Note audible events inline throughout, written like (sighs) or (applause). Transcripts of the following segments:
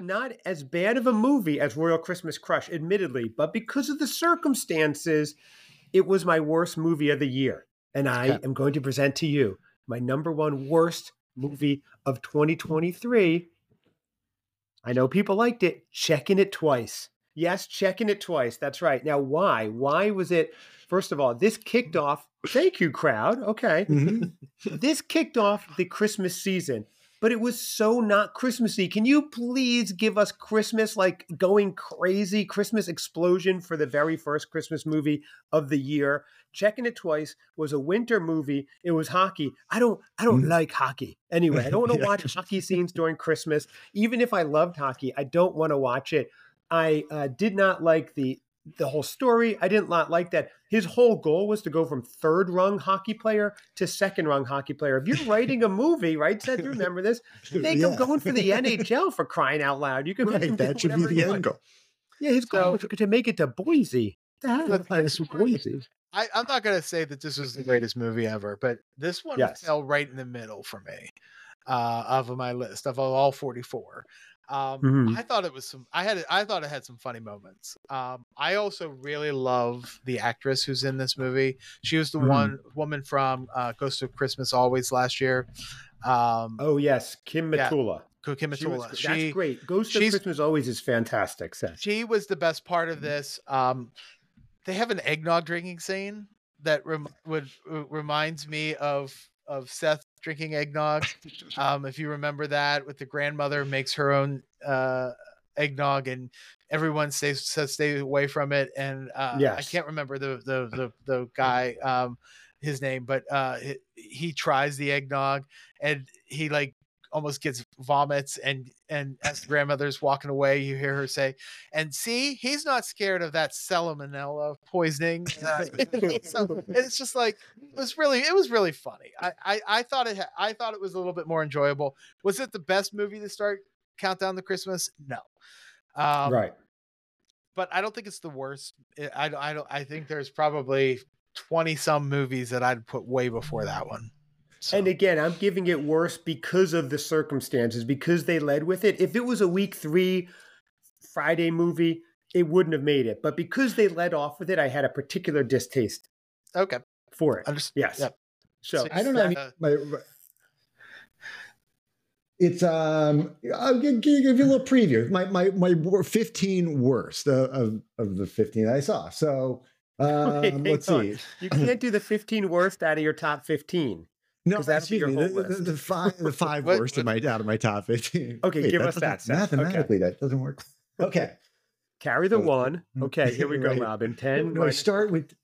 not as bad of a movie as Royal Christmas Crush, admittedly, but because of the circumstances, it was my worst movie of the year. And I Okay. am going to present to you my number one worst movie of 2023. I know people liked it. Checking it twice. Yes, checking it twice. That's right. Now, why? Why was it? First of all, this kicked off. Thank you, crowd. Okay Mhm. this kicked off the Christmas season, but it was so not Christmassy. Can you please give us Christmas like going crazy Christmas explosion for the very first Christmas movie of the year? Checking it twice was a winter movie. It was hockey. I don't I don't Mm. like hockey. Anyway, I don't want to (laughs) Yeah. watch hockey scenes during Christmas. Even if I loved hockey, I don't want to watch it. I uh, did not like the the whole story. I didn't not like that. His whole goal was to go from third rung hockey player to second rung hockey player. If you're writing a (laughs) movie, right, Seth, you remember this? (laughs) Make him Yeah. going for the (laughs) NHL for crying out loud. You can make him Right, do that should be the he end goal. Yeah, his goal So- was to make it to Boise. The That's Boise. I, I'm not going to say that this was the greatest movie ever, but this one Yes. fell right in the middle for me uh, of my list of all 44. Um, Mhm. I thought it was some. I had. it- I thought it had some funny moments. Um, I also really love the actress who's in this movie. She was the Mhm. one woman from uh, Ghost of Christmas Always last year. Um, Oh yes, Kim Yeah. Matula. Kim She was- Matula. that's great. Ghost of Christmas always is fantastic, Seth. she was the best part of this. Um, they have an eggnog drinking scene that rem- would uh, reminds me of of Seth drinking eggnog. (laughs) Um, if you remember that, with the grandmother makes her own uh, eggnog, and everyone stays says stay away from it. And uh, I can't remember the the (laughs) the, the guy um, his name, but uh, he, he tries the eggnog, and he like almost gets vomits and and as the grandmother's walking away you hear her say and see he's not scared of that salmonella poisoning. (laughs) Uh, (laughs) so it's just like it was really it was really funny. I i, I thought it i thought it was a little bit more enjoyable. Was it the best movie to start countdown to christmas? No. Um, right. but i don't think it's the worst. I i, I don't i think there's probably 20 some movies that i'd put way before that one So- And again, I'm giving it worse because of the circumstances, because they led with it. If it was a week three Friday movie, it wouldn't have made it. But because they led off with it, I had a particular distaste okay for it. understood Yes. Yep. So I don't know. I mean, Uh, my, it's um. I'll give, give you a little preview. My my my fifteen worst of of, of the fifteen I saw. So (laughs) um, Wait, let's on. see. you can't do the 15 worst out of your top 15. No, 'Cause that'll excuse your me. whole The, the, the five the (laughs) five What- worst of my out of my top fifteen. Okay, give us that, Seth. Okay. Mathematically, that doesn't work. (laughs) Okay. Carry the one. Okay, here we go, right. Robin. 10. No, I start with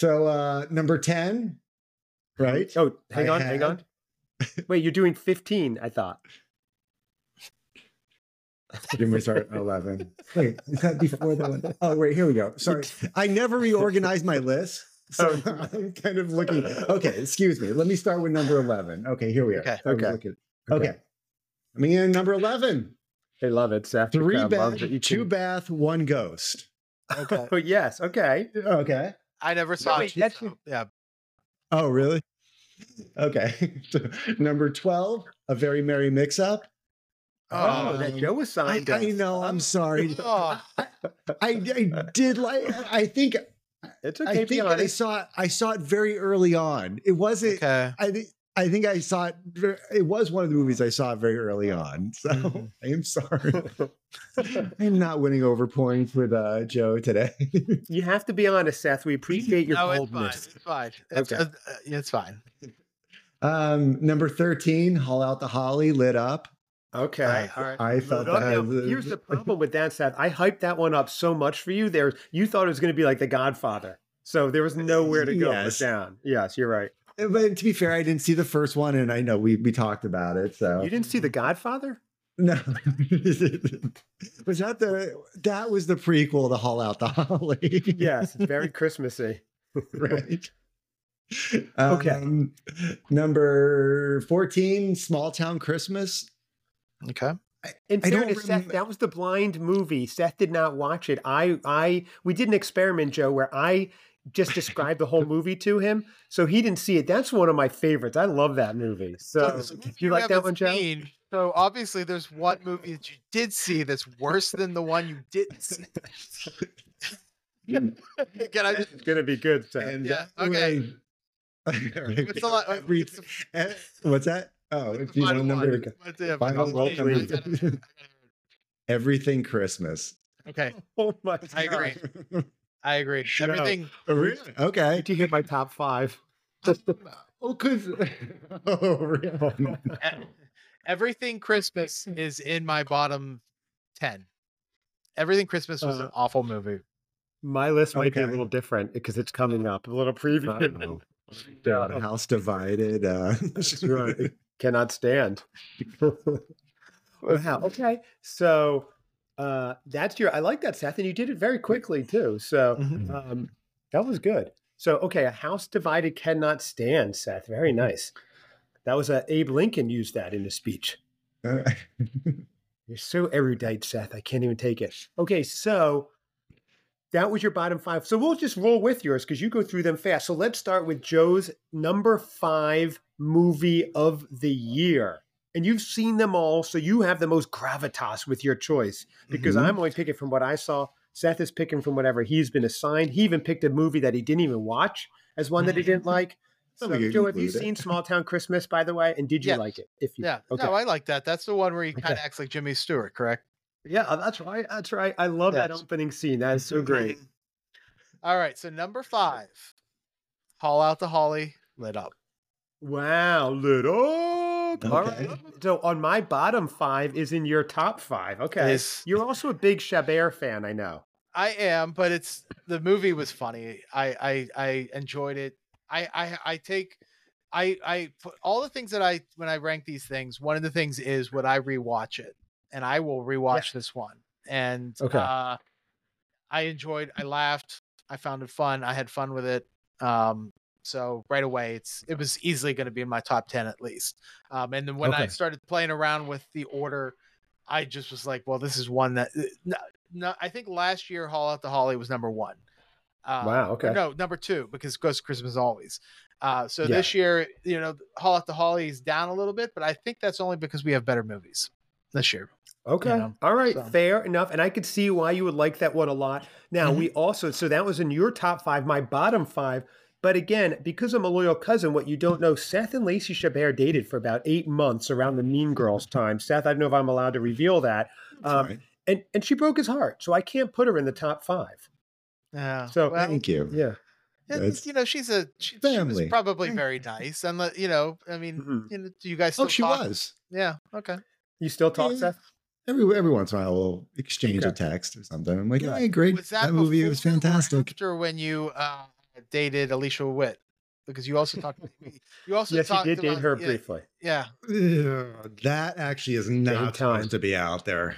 so uh number ten, right? Oh, hang I on, hang on. (laughs) Wait, you're doing 15, I thought. Didn't we start at 11? Wait, is that before the one? Oh, wait, here we go. Sorry. I never reorganized my list. So Oh. (laughs) I'm kind of looking. Okay, excuse me. Let me start with number 11. Okay, here we are. Okay, I okay. looking- Okay. I mean, number 11 They love it, Seth. three Crowd bath, it. Two can- bath, one ghost. okay (laughs) Oh, yes, okay. Okay. i never saw wait, it so, yeah Oh, really? Okay. (laughs) So, number 12, a very merry mix up. Oh, Oh, that Um, Joe was I, signed I us. know, I'm sorry. oh I, I did like, I think, It's I okay, be think I saw it, I saw it very early on. It wasn't, okay I think I think I saw it. It was one of the movies I saw very early on. So Mhm. I am sorry. (laughs) I'm not winning over points with uh, Joe today. (laughs) You have to be honest, Seth. We appreciate your no, it's fine. boldness. It's fine. It's, Okay. uh, uh, it's fine. um, number thirteen, Haul Out the Holly, lit up. Okay. I, all right. I felt Now, that. now, was- here's the (laughs) problem with that, Seth. I hyped that one up so much for you. There, you thought it was going to be like The Godfather, so there was nowhere to go Yes. down. Yes, you're right. But to be fair, I didn't see the first one, and I know we we talked about it. So You didn't see The Godfather? no, (laughs) was that the that was the prequel to Haul Out the Holly? Yes, it's very (laughs) Christmassy. right. Okay. Um, number 14, Small Town Christmas. Okay. In I don't fairness, Seth, that was the blind movie. Seth did not watch it. I, I, we did an experiment, Joe, where I just described the whole (laughs) movie to him, so he didn't see it. That's one of my favorites. I love that movie. So, So, so you like that haven't one, Joe? seen- So obviously, there's one movie that you did see that's worse than the one you didn't see. (laughs) Can I just? It's gonna be good. Seth. And Yeah, okay. What's the, li- uh, what's the- what's that? Oh, what's if you want final a number, one? to go. Final I gotta- I please. gotta- I (laughs) gotta- everything Christmas. Okay, (laughs) oh my! God. I agree. I agree. Shut. Everything. Oh, really? Okay. Did you hit my top five? (laughs) Oh, cause oh, really? e- Everything Christmas is in my bottom ten. Everything Christmas was an Uh, awful movie. My list might be a little different because it's coming up. A little preview. Uh-oh. House divided. Uh, That's right. Cannot stand. (laughs) wow. Okay. So uh that's your I like that, Seth, and you did it very quickly too. So Mhm. um that was good. So okay, a house divided cannot stand, Seth. Very nice. That was a Abe Lincoln used that in his speech. (laughs) You're so erudite, Seth. I can't even take it. Okay, so that was your bottom five. So we'll just roll with yours because you go through them fast. So let's start with Joe's number five movie of the year. And you've seen them all, so you have the most gravitas with your choice because Mhm. I'm only picking from what I saw. Seth is picking from whatever he's been assigned. He even picked a movie that he didn't even watch as one that he didn't like. Oh, (laughs) So, Joe, have you it. seen Small Town Christmas, by the way? And did you Yeah. like it? If you, Yeah. okay. No, I like that. That's the one where he kind of acts like Jimmy Stewart, correct? Yeah, uh, that's right. That's right. I love that opening scene. That is so great. All right. So number five, Haul Out the Holly, lit up. Wow, lit up. All right. So on my bottom five is in your top five. Okay. Is- You're also a big Chabert fan, I know. I am, but it's the movie was funny. I I, I enjoyed it. I, I I take I I put all the things that I when I rank these things. One of the things is would I rewatch it, and I will rewatch this one. And Okay. uh, I enjoyed. I laughed. I found it fun. I had fun with it. Um, so right away, it's it was easily going to be in my top ten at least. Um, and then when I started playing around with the order, I just was like, well, this is one that no, no I think last year Haul Out the Holly was number one. Uh, Wow, okay. No, number two because Ghost of Christmas always. Uh, so Yeah. this year, you know, Haul Out the Holly is down a little bit, but I think that's only because we have better movies this year. Okay. know, All right. so. Fair enough. And I could see why you would like that one a lot. Now, Mhm. we also, so that was in your top five, my bottom five. But again, because I'm a loyal cousin, what you don't know, Seth and Lacey Chabert dated for about eight months around the Mean Girls time. Seth, I don't know if I'm allowed to reveal that. Um, Fine. and, and she broke his heart. So I can't put her in the top five. Yeah. So- well, Thank you. Yeah. and, you know, she's a she, she was family. probably very nice, and you know, I mean, Mhm. you know, do you guys? Still Oh, she talk? was. Yeah. Okay. You still talk, Yeah. Seth? Every every once in a while, we'll exchange a text or something. I'm like, Good. hey, great. Was that, That, movie was before or fantastic. After when you uh, dated Alicia Witt, because you also talked. You also Yes, you talked did date her yeah, briefly. Yeah. Ugh, that actually is not time. supposed to be out there.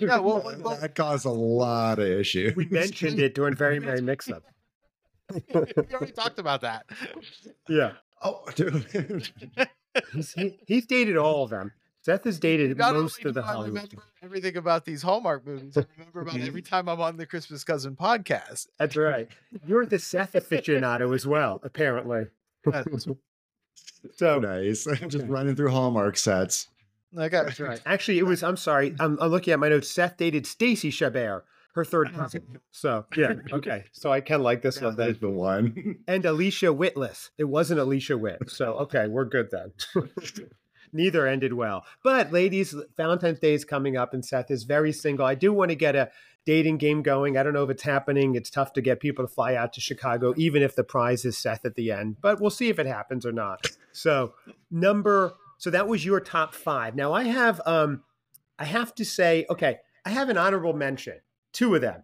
Yeah, well, well, well- that caused a lot of issues. We mentioned it during Very Merry Mix Up. (laughs) we already talked about that. Yeah. Oh, dude. (laughs) He's, he, he's dated all of them. Seth has dated Not most of the do I Hollywood. remember everything about these Hallmark movies. I remember about every mm-hmm. time I'm on the Christmas Cousin podcast. That's right. You're the Seth aficionado as well, apparently. (laughs) So nice. I'm (laughs) just (laughs) running through Hallmark sets. I got that's right. Actually, it was. I'm sorry. I'm, I'm looking at my notes. Seth dated Stacy Chabert, her third cousin. So yeah, okay. So I can like this one. That's the one. And Alicia Witless. It wasn't Alicia Witt. So okay, we're good then. Neither ended well. But ladies, Valentine's Day is coming up, and Seth is very single. I do want to get a dating game going. I don't know if it's happening. It's tough to get people to fly out to Chicago, even if the prize is Seth at the end. But we'll see if it happens or not. So number so that was your top five. Now I have um I have to say, okay, I have an honorable mention, two of them.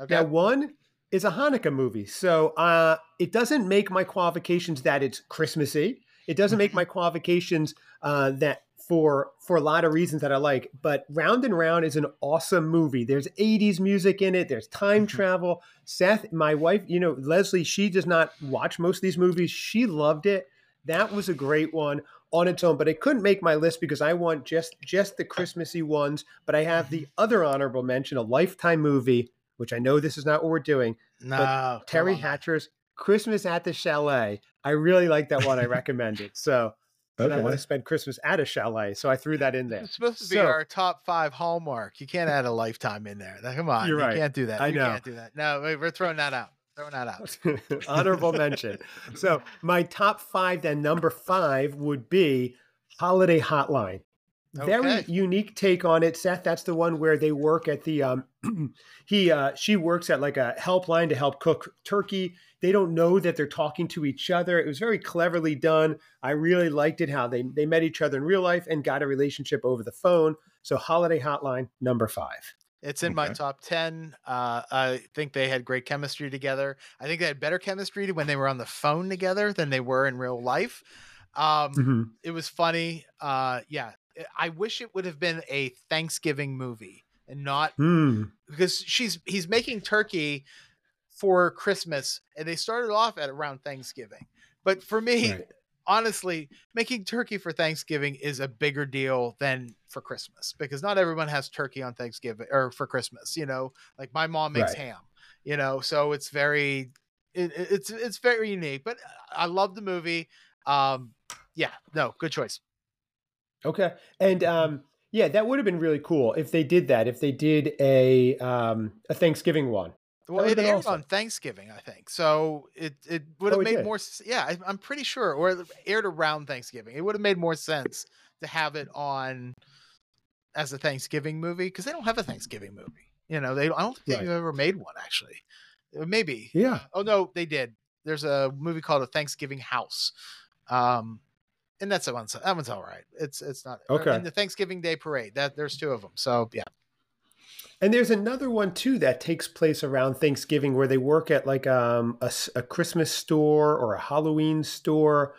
okay. Now, one is a Hanukkah movie. So uh, it doesn't make my qualifications that it's Christmassy. It doesn't make my qualifications uh, that for for a lot of reasons that I like. But Round and Round is an awesome movie. There's 80s music in it. There's time travel. Seth, my wife, you know, Leslie, she does not watch most of these movies. She loved it. That was a great one on its own, but it couldn't make my list because I want just just the Christmassy ones. But I have the other honorable mention, a Lifetime movie, which I know this is not what we're doing. no, Teri on. Hatcher's Christmas at the Chalet. I really like that one. I recommend it. So And I want to spend Christmas at a chalet, so I threw that in there. It's supposed to be So- our top five hallmark. You can't add a lifetime in there. Come on, You're you can't do that. I You know. can't do that. No, we're throwing that out. Throwing that out. (laughs) Honorable mention. So my top five, then number five would be Holiday Hotline. Very unique take on it, Seth. That's the one where they work at the um (clears throat) he uh she works at like a helpline to help cook turkey. They don't know that they're talking to each other. It was very cleverly done. I really liked it how they they met each other in real life and got a relationship over the phone. So Holiday Hotline number 5. It's in my top 10. Uh, I think they had great chemistry together. I think they had better chemistry when they were on the phone together than they were in real life. Um, Mhm. It was funny. Uh, yeah. I wish it would have been a Thanksgiving movie and not Hmm. because she's he's making turkey for Christmas and they started off at around Thanksgiving. But for me, Right. honestly, making turkey for Thanksgiving is a bigger deal than for Christmas because not everyone has turkey on Thanksgiving or for Christmas. You know, like my mom makes Right. ham. You know, so it's very, it- it's it's very unique. But I love the movie. Um, yeah, no, good choice. Okay. And um yeah, that would have been really cool if they did that. If they did a um a Thanksgiving one. Well, it aired awesome. on Thanksgiving, I think. So it it would Oh, have it made did? more. Yeah, I, I'm pretty sure, or it aired around Thanksgiving. It would have made more sense to have it on as a Thanksgiving movie because they don't have a Thanksgiving movie. You know, they. I don't think Right. they've ever made one actually. Uh, Maybe. Yeah. Oh no, they did. There's a movie called A Thanksgiving House. Um, and that's the one. that one's all right. It's it's not Okay. And the Thanksgiving Day Parade. That there's two of them. So yeah. And there's another one too that takes place around Thanksgiving where they work at like um, a, a Christmas store or a Halloween store.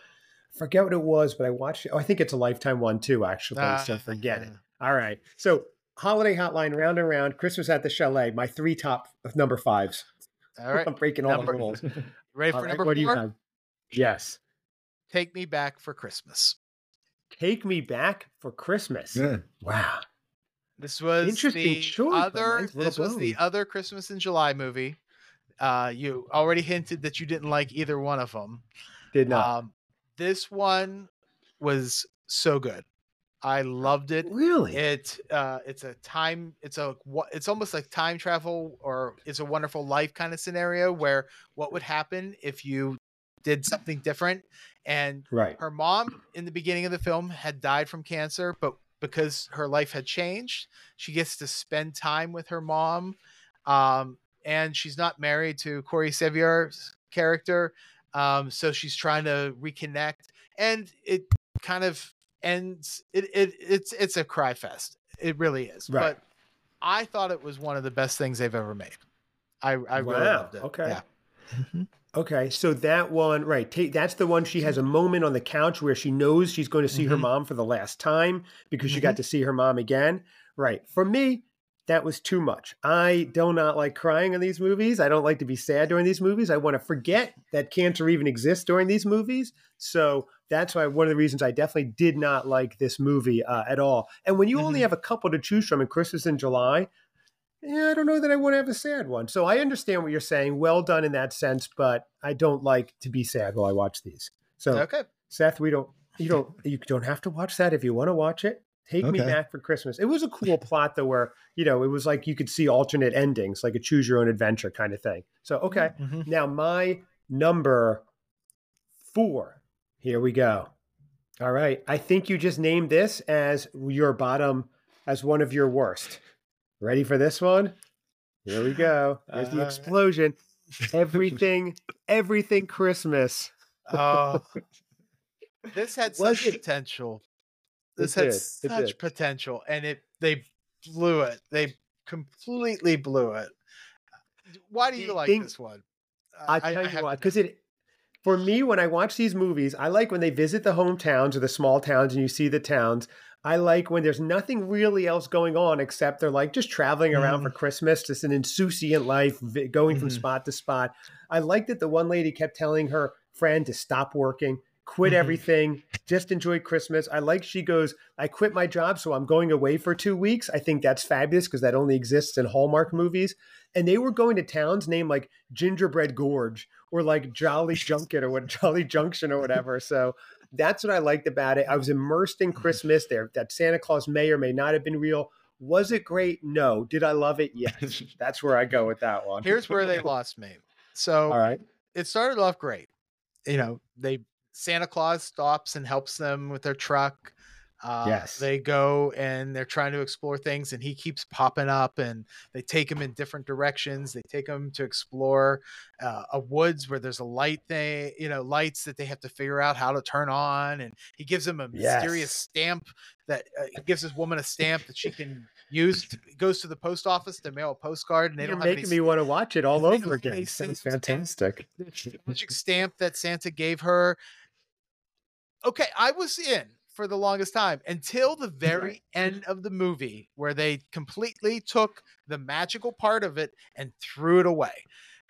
Forget what it was, but I watched it. Oh, I think it's a Lifetime one too, actually. so Ah, forget it. (laughs) All right. So Holiday Hotline, round and round, Christmas at the Chalet. My three top number fives. All right. (laughs) I'm breaking all Number- the rules. (laughs) Ready All for right, number what do you four? have? Yes. Take Me Back for Christmas. Take Me Back for Christmas. Yeah. Wow. This was Interesting the choice, other. mine's a little This was the other Christmas in July movie. Uh, you already hinted that you didn't like either one of them. Did not. Um, this one was so good. I loved it. really? It uh, it's a time. It's a it's almost like time travel or it's a wonderful life kind of scenario where what would happen if you did something different and right. her mom in the beginning of the film had died from cancer, but because her life had changed, she gets to spend time with her mom. Um, and she's not married to Corey Sevier's character. Um, so she's trying to reconnect. And it kind of ends it, it it's it's a cry fest. It really is. Right. But I thought it was one of the best things they've ever made. I, I really loved it. okay. Yeah. Okay, so that one, right? ta- that's the one. She has a moment on the couch where she knows she's going to see her Mhm. mom for the last time because she got Mhm. to see her mom again. Right. For me, that was too much. I do not like crying in these movies. I don't like to be sad during these movies. I want to forget that cancer even exists during these movies. So that's why one of the reasons I definitely did not like this movie uh, at all. And when you only Mhm. have a couple to choose from in Christmas in July, yeah, I don't know that I want to have a sad one. So I understand what you're saying. Well done in that sense, but I don't like to be sad while I watch these. So Okay. Seth, we don't you don't you don't have to watch that if you want to watch it. Take me back for Christmas. It was a cool plot though where, you know, it was like you could see alternate endings, like a choose your own adventure kind of thing. So okay. Mhm. Now my number 4. Here we go. All right. I think you just named this as your bottom as one of your worst. Ready for this one? Here we go. There's the explosion. (laughs) Everything, everything Christmas. Oh, (laughs) this had such it- potential. This It had did, such potential, and it they blew it. They completely blew it. Why do Do you you like think- this one? I I- tell I you what, because it for me when I watch these movies, I like when they visit the hometowns or the small towns and you see the towns. I like when there's nothing really else going on except they're like just traveling around for Christmas, just an insouciant life, going from Mhm. spot to spot. I liked that the one lady kept telling her friend to stop working, quit Mhm. everything, just enjoy Christmas. I like she goes, I quit my job, so I'm going away for two weeks. I think that's fabulous because that only exists in Hallmark movies. And they were going to towns named like Gingerbread Gorge or like Jolly (laughs) Junket or what Jolly Junction or whatever. So That's what I liked about it. I was immersed in mm-hmm. Christmas. There, that Santa Claus may or may not have been real. Was it great? No. Did I love it? Yes. (laughs) That's where I go with that one. Here's where they (laughs) lost me. So All right. it started off great. You know, they Santa Claus stops and helps them with their truck. Uh, Yes. They go and they're trying to explore things, and he keeps popping up, and they take him in different directions. They take him to explore uh, a woods where there's a light thing, you know, lights that they have to figure out how to turn on, and he gives him a mysterious Yes. stamp that uh, he gives this woman a stamp that she can use. To, goes to the post office to mail a postcard, and they You're don't have any making me want to watch it all over again. Sounds fantastic. the magic stamp that Santa gave her. Okay, I was in for the longest time until the very end of the movie where they completely took the magical part of it and threw it away.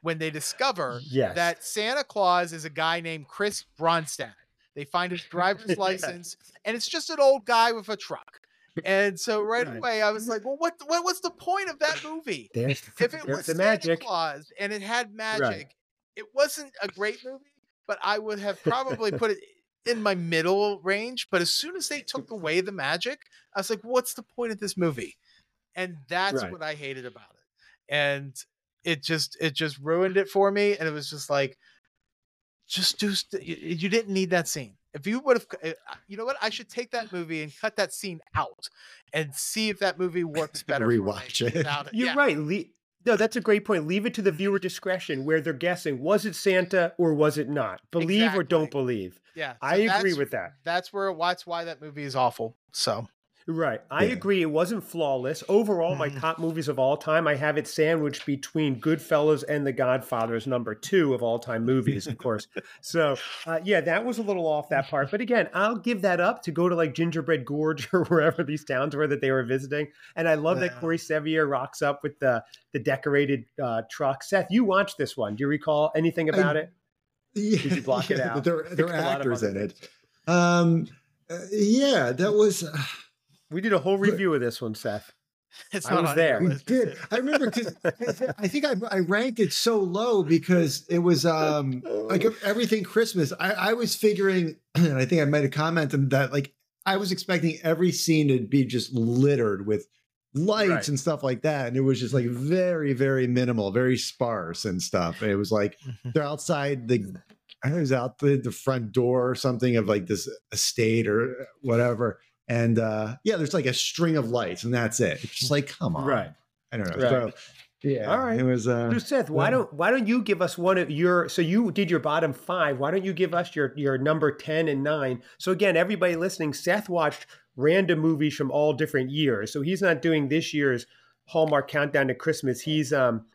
When they discover Yes. that Santa Claus is a guy named Chris Bronstadt. They find his (laughs) driver's license and it's just an old guy with a truck. And so (laughs) right, Right. away I was like, well, what what was the point of that movie? There's, if it was the Santa magic. Claus and it had magic, it wasn't a great movie, but I would have probably put it in my middle range. But as soon as they mm. took away the magic, I was like, what's the point of this movie? And that's Right. what I hated about it. And it just it just ruined it for me. And it was just like, just do st- you, didn't need that scene. If you would have, eh, you know what? I should take that movie and cut that scene out and see if that movie works better. Rewatch it. it. (laughs) You're Yeah. right. Le- no, that's a great point. Leave it to the viewer discretion where they're guessing was it Santa or was it not? Believe or don't believe. Yeah, I agree with that. That's where that's why that movie is awful. So Right. I Yeah. agree. It wasn't flawless. Overall, my Mhm. top movies of all time, I have it sandwiched between Goodfellas and The Godfather as number two of all time movies, of course. So, uh, yeah, that was a little off that part. But again, I'll give that up to go to like Gingerbread Gorge (laughs) or wherever these towns were that they were visiting. And I love that Corey Sevier rocks up with the the decorated uh, truck. Seth, you watched this one. Do you recall anything about it? Yeah, Did you block it (laughs) out? There, (laughs) there Picked are a lot of actors in it. Um, uh, yeah, that was. We did a whole review of this one, Seth. (laughs) it's I not was there. we did. I remember because (laughs) I think I, I ranked it so low because it was um like everything Christmas. I, I was figuring, (clears throat) and I think I might have commented that like I was expecting every scene to be just littered with lights Right. and stuff like that, and it was just like very, very minimal, very sparse and stuff. It was like they're outside the I think it was out the, the front door or something of like this estate or whatever. And uh yeah, there's like a string of lights and that's it. It's just like, come on. Right. I don't know. Right. So yeah. All right. It was uh So Seth, why don't why don't you give us one of your so you did your bottom five? Why don't you give us your your number ten and nine? So again, everybody listening, Seth watched random movies from all different years. So he's not doing this year's Hallmark countdown to Christmas. He's um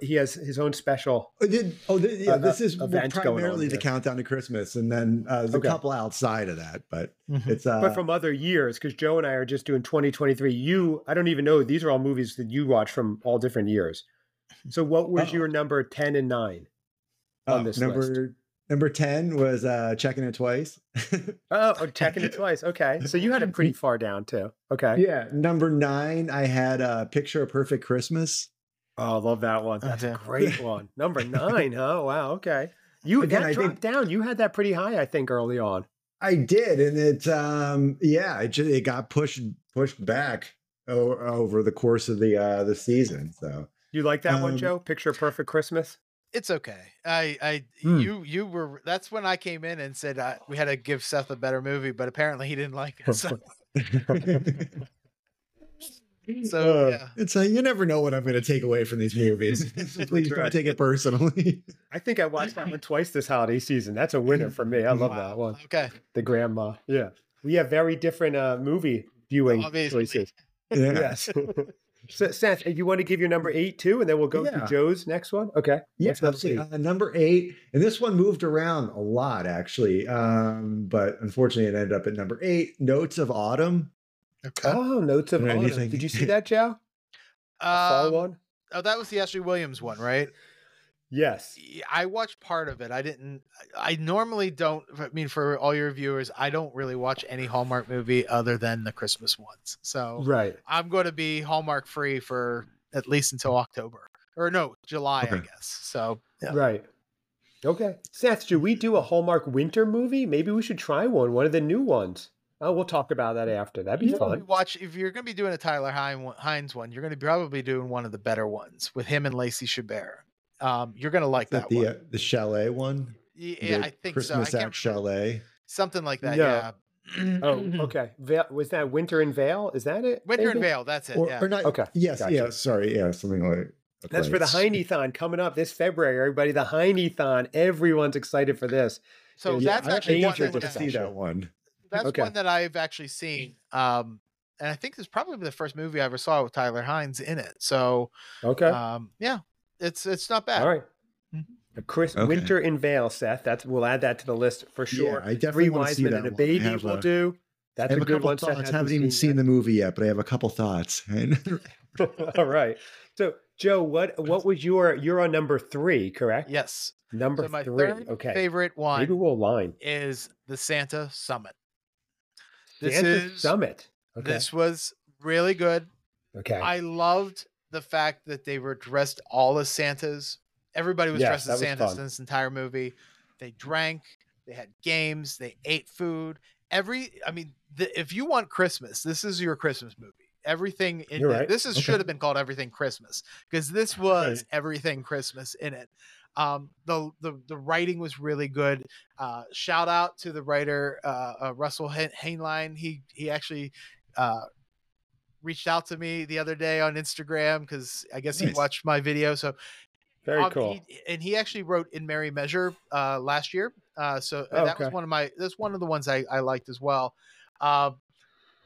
he has his own special. Oh, did, oh yeah, uh, this is event primarily the countdown to Christmas, and then uh, there's Okay. a couple outside of that, but Mhm. it's uh but from other years, because Joe and I are just doing 2023. You, I don't even know. These are all movies that you watch from all different years. (laughs) So what was Oh. your number 10 and 9 on oh, this number list? number 10 was uh checking it twice. Oh, (laughs) oh, checking it twice. Okay. So you had it pretty (laughs) far down too. Okay. yeah. Number nine, I had uh picture of perfect Christmas. Oh, I love that one. That's a great (laughs) one. Number nine, huh? Wow. Okay. You Again, that I dropped think- down. You had that pretty high, I think, early on. I did, and it um yeah, it just it got pushed pushed back o- over the course of the uh the season. So You like that one, Um, Joe? Picture Perfect Christmas. It's okay. I, I, Hmm. you, you were. That's when I came in and said uh, we had to give Seth a better movie, but apparently he didn't like it. So, (laughs) (laughs) so Uh, yeah. it's like you never know what I'm going to take away from these movies. (laughs) (laughs) Please don't take it personally. I think I watched that one twice this holiday season. That's a winner for me. I love Wow. that one. Okay. The grandma. Yeah. We have very different uh, movie viewing Obviously. choices. (laughs) yeah. Yes. so, Seth, you want to give your number eight too, and then we'll go Yeah. to Joe's next one? Okay. Yeah, What's number absolutely. eight? Uh, number eight, and this one moved around a lot actually, um, but unfortunately, it ended up at number eight. Notes of Autumn. Okay. Oh, Notes of Autumn. anything- Did you see (laughs) that, Joe? Um, one? oh, that was the Ashley Williams one, right? Yes. I watched part of it. I didn't. I normally don't. I mean, for all your viewers, I don't really watch any Hallmark movie other than the Christmas ones. So Right. I'm going to be Hallmark free for at least until October, or no, July, I guess. So yeah. Right. Okay. Seth, should we do a Hallmark winter movie? Maybe we should try one, one of the new ones. Oh, we'll talk about that after. That'd be You fun. watch if you're going to be doing a Tyler Hine- Hynes one, you're going to be probably doing one of the better ones with him and Lacey Chabert. Um, you're going to like that that the one. uh, the chalet one? yeah, The I think Christmas so. I at. Chalet. Something like that. No. Yeah. Oh, (clears throat) okay. Vail, was that Winter in Vail? Is that it? Winter maybe? Vail. That's it. Or, yeah. or not? Okay, Yes. gotcha. Yeah. Sorry. Yeah. Something like. That's for the right. Heineathon coming up this February. Everybody, the Heineathon. Everyone's excited for this. so Yeah, that's I actually one danger that, to to see that one. That's Okay. one that I've actually seen. (clears throat) Um, and I think this is probably the first movie I ever saw with Tyler Hynes in it. So Okay. um, yeah, it's it's not bad. All right. Mhm. A Chris Okay. Winter in Vail, Seth. That's we'll add that to the list for sure. Yeah, I definitely Three want to wise see men that and a. I baby have will a- do. I That's have a a good couple one. Seth thoughts. hasn't haven't even seen the movie yet, but I have a couple thoughts. (laughs) (laughs) All right. So, Joe, what what was your you're on number three, correct? Yes. Number So my three. third okay. favorite one Maybe we'll line. is the Santa Summit. This is Summit. Okay. this was really good. okay. I loved the fact that they were dressed all as Santas. Everybody was dressed as Santas in this entire movie. They drank, they had games, they ate food. Every, I mean, the, if you want Christmas, this is your Christmas movie. Everything in You're it- right. this is Okay. should have been called Everything Christmas because this was Right. everything Christmas in it. Um, the, the the writing was really good. Uh, shout out to the writer uh, uh, Russell Hain- Hainline. He he actually uh, reached out to me the other day on Instagram because I guess he Nice. watched my video. So Very um, cool. he- and he actually wrote in Merry Measure uh, last year. Uh, so Oh, that was one of my that's one of the ones I, I liked as well. Uh,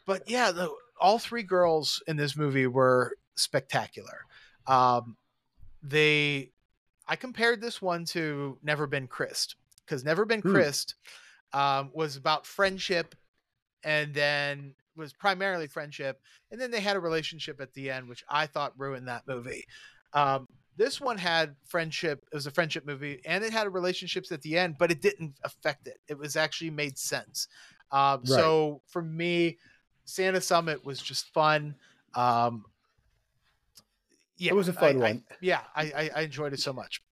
but yeah, the, all three girls in this movie were spectacular. Um, they, I compared this one to Never Been Chris'd because Never Been. Chris'd um, was about friendship, and then was primarily friendship, and then they had a relationship at the end, which I thought ruined that movie. Um, this one had friendship. It was a friendship movie, and it had relationships at the end, but it didn't affect it. It was actually made sense. Um, So for me, Santa Summit was just fun. Um, yeah, It was a fun I- one. yeah, I, I, I enjoyed it so much.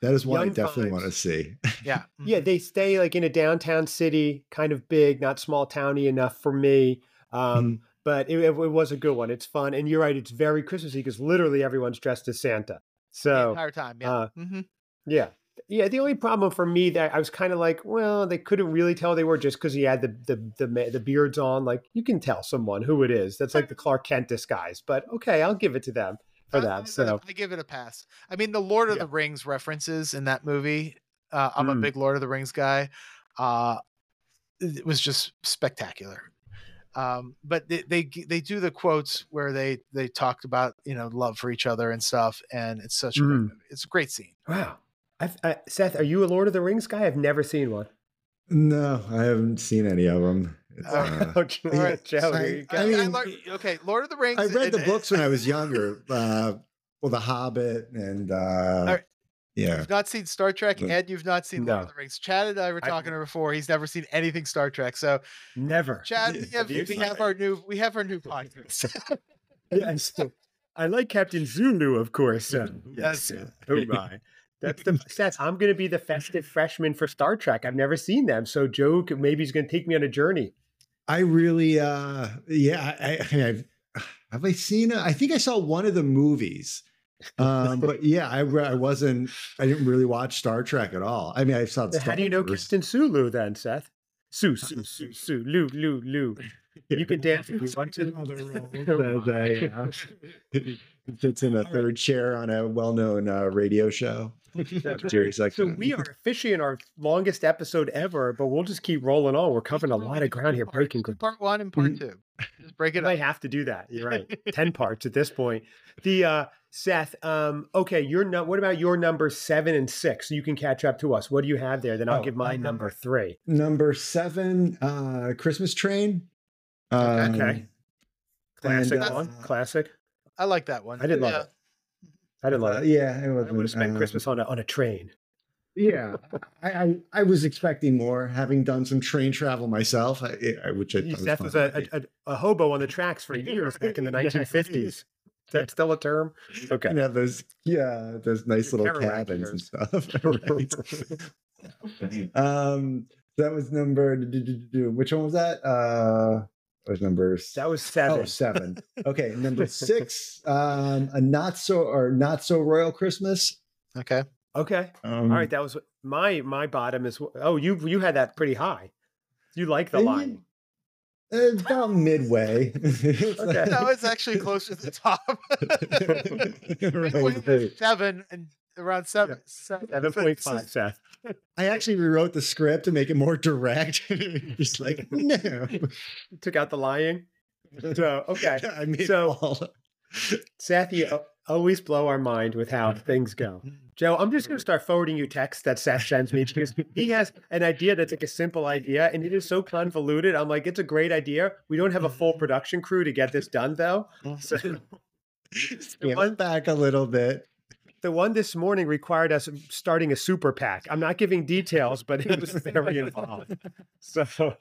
That is one I definitely vibes. want to see. Yeah, (laughs) Yeah, they stay like in a downtown city, kind of big, not small towny enough for me. Um, Mm-hmm. But it, it was a good one. It's fun, and you're right. It's very Christmassy because literally everyone's dressed as Santa. So the So entire time. Yeah. uh, hmm yeah, yeah. The only problem for me that I was kind of like, well, they couldn't really tell they were just because he had the the the the beards on. Like you can tell someone who it is. That's like the Clark Kent disguise. But okay, I'll give it to them for I- I that. give it a- So I give it a pass. I mean, the Lord of Yeah. the Rings references in that movie. Uh, I'm a Mm. big Lord of the Rings guy. Uh, it was just spectacular. Um, but they, they they do the quotes where they they talked about you know love for each other and stuff, and it's such a great Mm. movie. It's a great scene. wow. I've, I, Seth, are you a Lord of the Rings guy? I've never seen one. No, I haven't seen any of them. It's, Oh, uh, (laughs) okay, I- there. I I mean, learned- okay, Lord of the Rings. I read the and- books when I was (laughs) younger. Uh, well, The Hobbit and uh, right. yeah. You've not seen Star Trek, The- and you've not seen Lord of the Rings. Chad and I were I- talking before. He's never seen anything Star Trek. So, Never. Chad, we have, you we have our new we have our new (laughs) podcast. Yes. I like Captain Zulu, of course. Uh, Yes. yes. Oh my. That's the Seth. I'm going to be the festive freshman for Star Trek. I've never seen them, so Joe maybe he's going to take me on a journey. I really, uh, yeah, I, I, I've, have I seen it? I think I saw one of the movies. Um, (laughs) but yeah, I, I wasn't, I didn't really watch Star Trek at all. I mean, I saw Star How do you know. Captain Sulu then, Seth? Sue, Sue, Sue, Sue, Lou, Lou, Lou. You can dance (laughs) if you want to. Sits in a (laughs) third chair on a well-known uh, radio show. Jerry So we are officially in our longest episode ever, but we'll just keep rolling on. We're covering a lot of ground here, breaking. Parts, Part one and part two. Just break it I have to do that. You're right. (laughs) Ten parts at this point. The uh Seth, um, okay, your no, what about your number seven and six? So you can catch up to us. What do you have there? Then I'll Oh, give my um, number three. Number seven, uh, Christmas Train. Um, Okay. Classic and, uh, one. Classic. I like that one. I didn't love Yeah. it. I didn't love uh, it. yeah, it I would have spent Christmas on a on a train. Yeah, (laughs) I, I I was expecting more, having done some train travel myself, I, I, which I thought Seth was was a, a, a hobo on the tracks for (laughs) years back in the (laughs) 1950s. that still a term? Okay. And have those, yeah, those nice Your little cabins and stuff. Um, that was number. Which one was that? Uh, was number That was seven. Oh, seven. Okay, number (laughs) six. Um, a not so or not so royal Christmas. Okay. Okay. Um, All right. That was my my bottom is. Oh, you you had that pretty high. You like the line. It's about midway. (laughs) It's Okay. No, it's actually closer to the (laughs) top. Midway Right. seven and around seven. seven Seven point five, Seth. I actually rewrote the script to make it more direct. (laughs) Just like no. (laughs) Took out the lying. So okay. (laughs) I mean, So- Seth, you always blow our mind with how things go. Joe, I'm just going to start forwarding you texts that Seth sends me because he has an idea that's like a simple idea and it is so convoluted. I'm like, it's a great idea. We don't have a full production crew to get this done, though. So scale it back a little bit. The one this morning required us starting a super PAC. I'm not giving details, but it was very involved. So,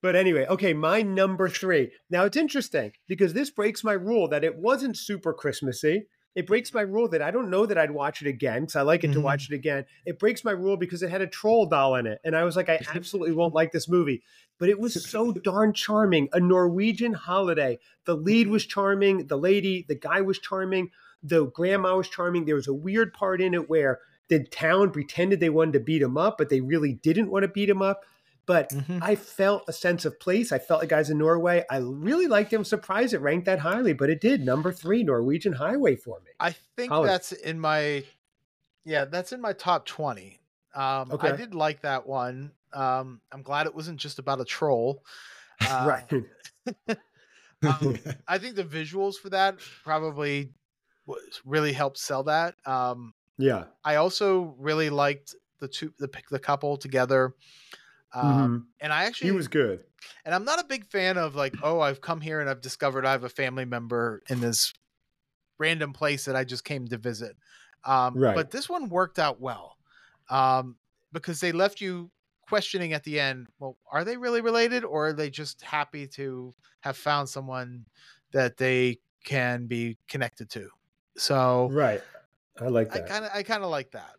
but anyway, okay, my number three. Now it's interesting because this breaks my rule that it wasn't super Christmassy. It breaks my rule that I don't know that I'd watch it again because I like it to Mhm. watch it again. It breaks my rule because it had a troll doll in it. And I was like, I absolutely won't like this movie. But it was so darn charming. A Norwegian holiday. The lead was charming. The lady, the guy was charming. The grandma was charming. There was a weird part in it where the town pretended they wanted to beat him up, but they really didn't want to beat him up. But Mhm. I felt a sense of place. I felt like guys in Norway. I really liked it. I'm surprised it ranked that highly, but it did. Number three, Norwegian Holiday for me. I think Colin. that's in my yeah, that's in my top 20. Um I did like that one. Um I'm glad it wasn't just about a troll. (laughs) Uh, right. (laughs) um, (laughs) I think the visuals for that probably really helped sell that. Um Yeah. I also really liked the two the the couple together. Um Mhm. and I actually He was good. and I'm not a big fan of like, oh, I've come here and I've discovered I have a family member in this random place that I just came to visit. Um, Right. But this one worked out well um, because they left you questioning at the end. Well, are they really related, or are they just happy to have found someone that they can be connected to? So Right. I like I that. kind of, I kind of like that.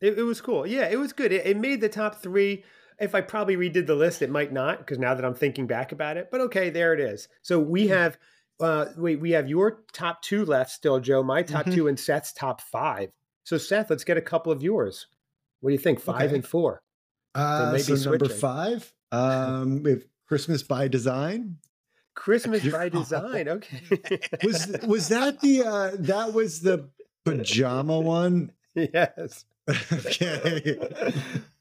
It, it was cool. Yeah, it was good. It, it made the top three. If I probably redid the list, it might not because now that I'm thinking back about it. But okay, there it is. So we have, uh, wait, we have your top two left still, Joe. My top Mhm. two and Seth's top five. So Seth, let's get a couple of yours. What do you think? Five Okay. and four. Uh, maybe so number five, (laughs) um, we have Christmas by Design. Christmas by Oh. design. Okay. Was was that the uh, that was the pajama one? (laughs) yes. okay. (laughs)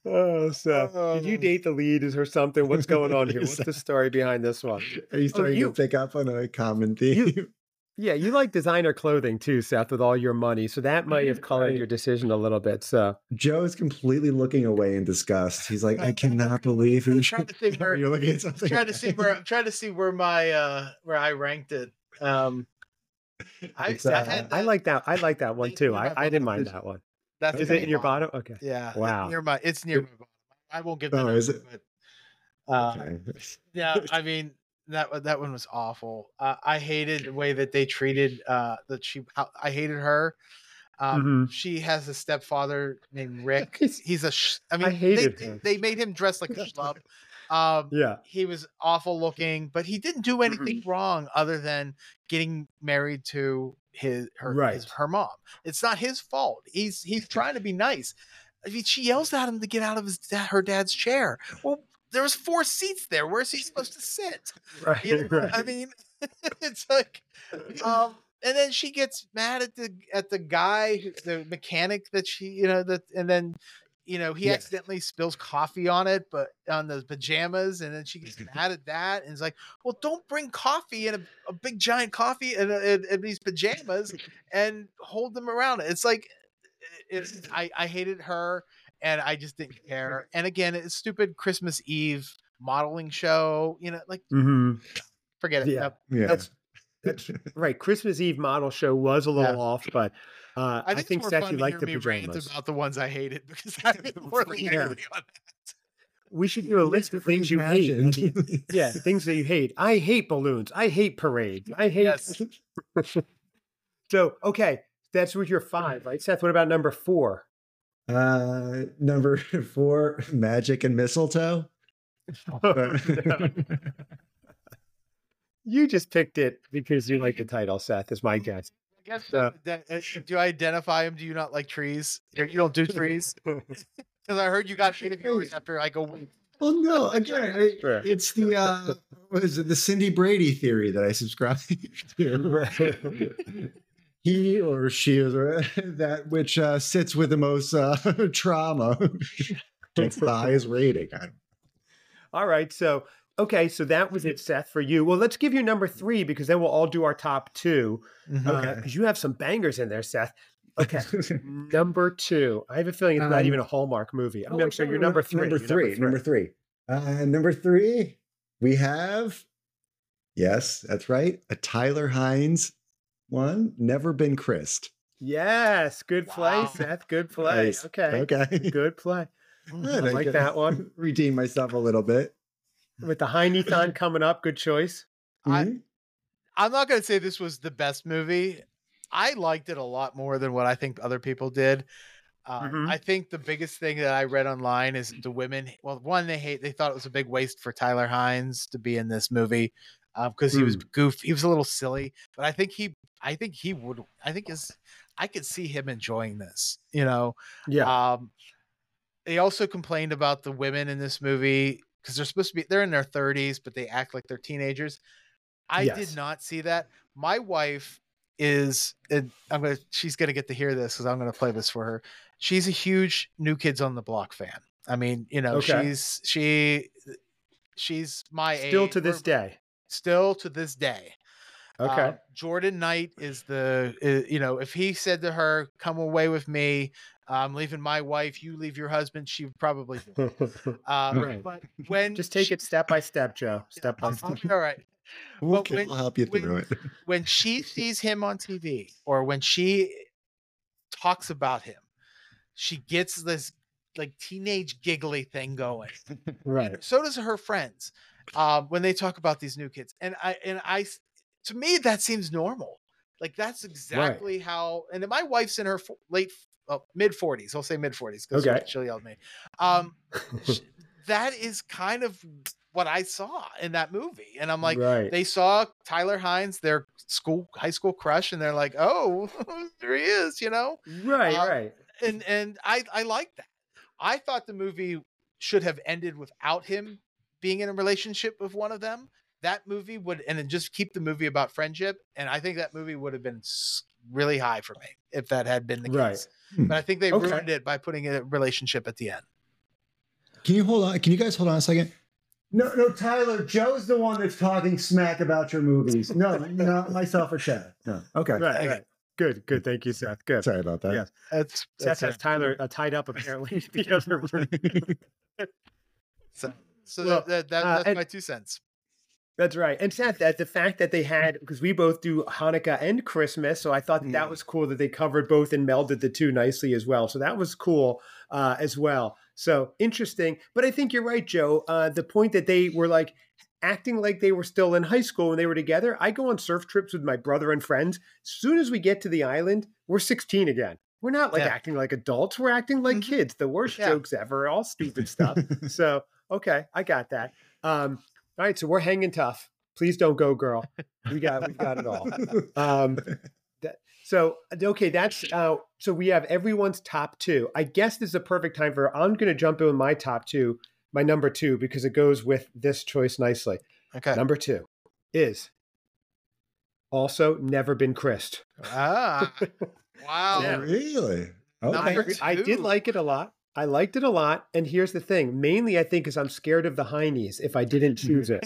Oh, Seth. Did you Um, date the lead or something? What's going on here? (laughs) What's the story behind this one? Are you starting you- to pick up on a common theme? Yeah, you like designer clothing too, Seth, with all your money. So that might have (laughs) colored your decision a little bit. So Joe is completely looking away in disgust. He's like, I cannot (laughs) believe I'm trying to think where- You're looking at something. trying to see where I'm trying to see where my uh where I ranked it. Um I, It's, I uh, had I like that. I like that one too. I, I didn't mind that one. that's Is it in your bottom? Okay. Yeah. Wow. Near my it's near my bottom. I won't give that Oh, up, is it? but, uh, Okay. yeah, (laughs) I mean that one- that one was awful. Uh, I hated the way that they treated uh that she I hated her. Um, Mhm. She has a stepfather named (laughs) Rick. He's- a. Sh- I mean, hated they, him. they made him dress like a (laughs) schlub. Um, Yeah. he was awful looking, but he didn't do anything wrong other than getting married to his her his, her mom. It's not his fault. He's he's trying to be nice. I mean, she yells at him to get out of his her dad's chair. Well, there was four seats there. Where's he supposed to sit? (laughs) Right. You know, I mean, (laughs) it's like, um, and then she gets mad at the at the guy, the mechanic that she, you know, that, and then, you know, he Yeah. accidentally spills coffee on it, but on the pajamas, and then she gets (laughs) mad at that, and it's like, well, don't bring coffee in a, a big giant coffee in, in, in these pajamas and hold them around. It's like, it's, I I hated her, and I just didn't care. And again, it's stupid Christmas Eve modeling show, you know, like Mhm. forget it. Yeah. Nope. Yeah. That's that's (laughs) right. Christmas Eve model show was a little Yeah. off, but uh, I think, think, Seth, fun you like hear the me rant pajamas. about the ones I hated because (laughs) I really Yeah. angry on that. we should do a list of things you hate. Imagine. (laughs) Yeah, things that you hate. I hate balloons. I hate parades. I hate. Yes. So okay, that's with your five, right, Seth? What about number four? Uh, number (laughs) four, magic and mistletoe. (laughs) you just picked it because you like the title, Seth. Is my guess. I guess So- uh, do I identify him? Do you not like trees? You don't do trees (laughs) because I heard you got eight viewers after like a week. Well, no, again, I- it's the uh, what is it? The Cindy Brady theory that I subscribe to. He or she is uh, (laughs) that which uh, sits with the most uh, (laughs) trauma (laughs) gets the highest rating. I don't- All right. So, okay. So that was it, Seth, for you. Well, let's give you number three because then we'll all do our top two. Okay. Because you have some bangers in there, Seth. Okay. number two. I have a feeling it's not Um, even a Hallmark movie. I'm Oh, not no, You're number three. Number three. Number three. Uh, number three. We have. Yes, that's right. A Tyler Hynes one. Never Been Chris'd. Yes. Good play, Wow. Seth. Good play. Nice. Okay. Okay. (laughs) Good play. Good, I like could that one. (laughs) Redeem myself a little bit. With the Heineathon coming up, good choice. I- Mhm. I'm not going to say this was the best movie. I liked it a lot more than what I think other people did. Uh, Mhm. I think the biggest thing that I read online is the women. Well, one they hate. They thought it was a big waste for Tyler Hynes to be in this movie because he was goof. He was a little silly, but I think he. I think he would. I think is, I could see him enjoying this. You know. Yeah. Um, they also complained about the women in this movie because they're supposed to be they're in their 30s, but they act like they're teenagers. I Yes. did not see that. My wife is and I'm gonna she's gonna get to hear this because I'm gonna play this for her. She's a huge New Kids on the Block fan. I mean, you know, Okay. she's she she's my Still age. to this We're- day. Still to this day. Okay. Uh, Jordan Knight is the, uh, you know, if he said to her, "Come away with me," I'm leaving my wife. You leave your husband. She would probably. Do. it. (laughs) Uh, Right. But when Just take she- it step by step, Joe. Step by step. All right. (laughs) We'll, But when- we'll help you when- through it. When she sees him on TV, or when she talks about him, she gets this like teenage giggly thing going. Right. so does her friends um, when they talk about these new kids and i and I, to me that seems normal like that's exactly how and my wife's in her late uh, mid 40s i'll say mid 40s because Okay. she'll yell at me um (laughs) that is kind of what i saw in that movie and i'm like right. they saw Tyler Hynes their school high school crush and they're like oh (laughs) there he is you know right. uh, right. and and I I like that. I thought the movie should have ended without him being in a relationship with one of them. That movie would and then just keep the movie about friendship. And I think that movie would have been really high for me if that had been the Right. case. But I think they Okay. ruined it by putting a relationship at the end. Can you hold on? Can you guys hold on a second? No, no, Tyler. Joe's the one that's talking smack about your movies. No, (laughs) not myself or Chad. No. Okay. Right. Okay. Right. Good. Good. Thank you, Seth. Good. Sorry about that. Yes. That's, Seth that's has it. Tyler uh, (laughs) tied up apparently. the other room. so so Well, that, that, that- uh, that's and- my two cents. That's right. And Seth, that the fact that they had because we both do Hanukkah and Christmas, so I thought that, that Mm. was cool that they covered both and melded the two nicely as well. So that was cool uh, as well. So interesting. But I think you're right, Joe. Uh, the point that they were like acting like they were still in high school when they were together. I go on surf trips with my brother and friends. As soon as we get to the island, we're 16 again. We're not like Yeah. acting like adults. We're acting like Mhm. kids. The worst Yeah. jokes ever, all stupid stuff. (laughs) so okay, I got that. Um, all right, so we're hanging tough. Please don't go, girl. We got we got it all. (laughs) Um, that, so okay, that's uh, so we have everyone's top two. I guess this is a perfect time for. I'm going to jump in with my top two, my number two, because it goes with this choice nicely. Okay. Number two is also Never Been Chris'd. Ah. (laughs) Wow. Oh, really? Okay. I, I did like it a lot. I liked it a lot. And here's the thing mainly, I think, is I'm scared of the Heinies if I didn't choose it.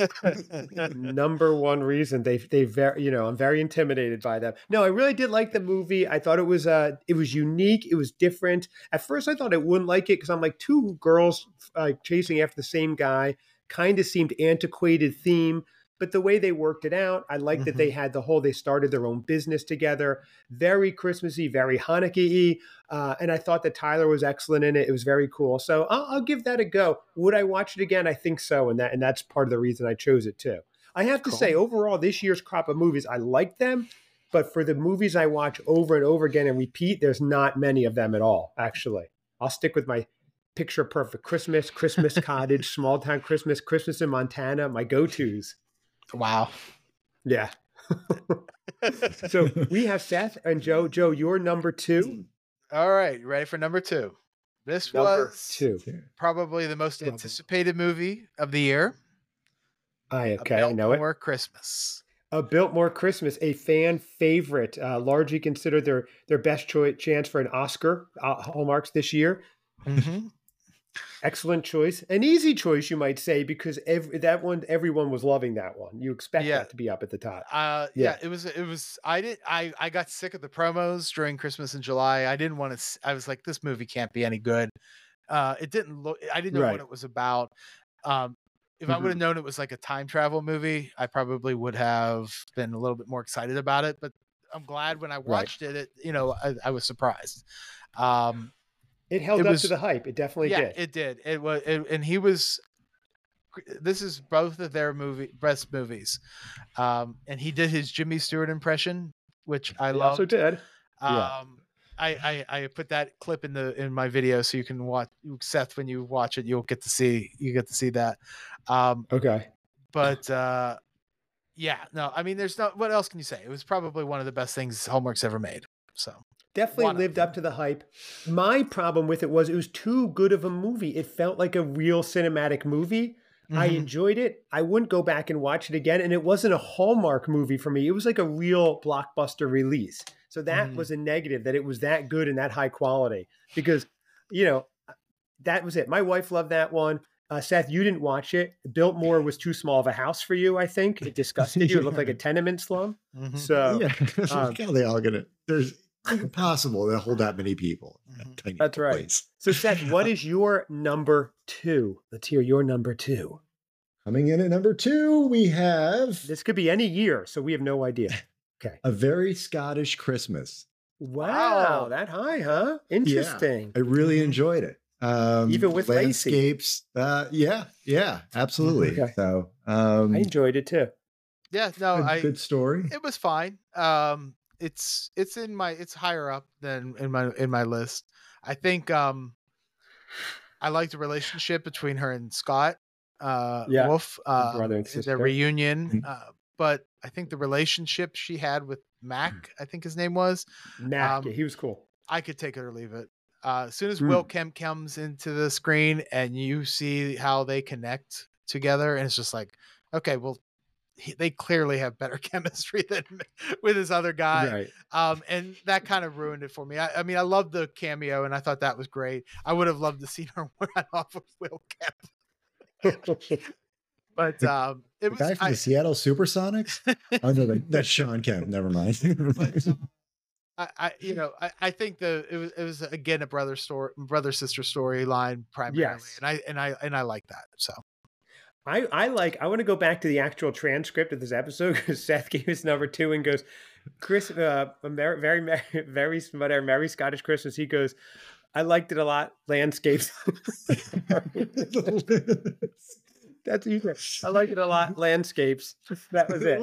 Number one reason they they very you know I'm very intimidated by them. No, I really did like the movie. I thought it was uh it was unique. It was different. At first, I thought I wouldn't like it because I'm like two girls uh, chasing after the same guy. Kind of seemed antiquated theme. But the way they worked it out, I like that they had the whole. They started their own business together, very Christmassy, very Hanukkah-y, uh, and I thought that Tyler was excellent in it. It was very cool, so I'll, I'll give that a go. Would I watch it again? I think so, and that and that's part of the reason I chose it too. I have to Cool. say, overall, this year's crop of movies, I like them, but for the movies I watch over and over again and repeat, there's not many of them at all. Actually, I'll stick with my picture perfect Christmas, Christmas (laughs) Cottage, Small Town Christmas, Christmas in Montana, my go tos. Wow. Yeah. (laughs) so we have Seth and Joe. Joe, you're number two. All right, ready for number two? This Number was two. probably the most Probably. anticipated movie of the year. I A okay, I know it. Biltmore Christmas. A Biltmore Christmas, a fan favorite, uh, largely considered their their best choi- chance for an Oscar. Uh, Hallmarks this year. Mhm. Excellent choice, an easy choice, you might say, because every, that one, everyone was loving that one. You expect Yeah. that to be up at the top. Uh, Yeah. yeah. it was. It was. I did. I I got sick of the promos during Christmas in July. I didn't want to. I was like, this movie can't be any good. Uh, it didn't look. I didn't know Right. what it was about. Um, if I would have known it was like a time travel movie, I probably would have been a little bit more excited about it. But I'm glad when I watched it. It you know I, I was surprised. Um, It held it up was- to the hype. It definitely yeah, did. it did. It was, it, and he was. This is both of their movie best movies, um, and he did his Jimmy Stewart impression, which I love. also did. yeah. Um, I, I I put that clip in the in my video so you can watch Seth when you watch it you'll get to see you get to see that. Um, Okay. but uh, yeah, no, I mean, there's no. What else can you say? It was probably one of the best things Hallmark's ever made. So Definitely One lived up to the hype. My problem with it was it was too good of a movie. It felt like a real cinematic movie. I Mhm. enjoyed it. I wouldn't go back and watch it again. And it wasn't a Hallmark movie for me. It was like a real blockbuster release. So that Mhm. was a negative that it was that good and that high quality because, you know, that was it. My wife loved that one. Uh, Seth, you didn't watch it. Biltmore was too small of a house for you, I think. It disgusted you. It looked like a (laughs) tenement slum. Mhm. So yeah, (laughs) um, how they all get it. There's impossible to hold that many people. in that Mhm. tiny That's right. place. So, Seth, what (laughs) is your number two? Let's hear your number two. Coming in at number two, we have This could be any year, so we have no idea. (laughs) Okay. a very Scottish Christmas. Wow, Wow. that high, huh? Interesting. I really Mhm. enjoyed it. Um, Even with landscapes. Uh, yeah, yeah, absolutely. Okay. So, um, I enjoyed it too. yeah, no, good, I good story. it was fine. Um, it's it's in my it's higher up than in my in my list. I think um, I like the relationship between her and Scott. Uh, Yeah, Wolf, uh, brother and sister. their reunion. Mhm. Uh, but I think the relationship she had with Mac, I think his name was, Mac, Um, he was cool. I could take it or leave it. Uh, as soon as Hmm. Will Kemp comes into the screen and you see how they connect together, and it's just like, okay, well, he, they clearly have better (laughs) chemistry than with his other guy. right. Um, and that kind of ruined it for me. I, I mean, I loved the cameo, and I thought that was great. I would have loved to see her (laughs) run off with Will Kemp, (laughs) but um, it The was. guy from I, the Seattle Supersonics. oh no, that- that's Shawn Kemp. Never mind. but, um, I, I, you know, I, I think the it was it was again a brother story, brother sister storyline primarily, Yes. and I and I and I like that. So I, I like, I want to go back to the actual transcript of this episode (laughs) because Seth gave us number two and goes, Chris, uh, a very, (laughs) very, merry- very, whatever, Merry Scottish Christmas. He goes, I liked it a lot. Landscapes. (laughs) That's you. I liked it a lot. Landscapes. That was it.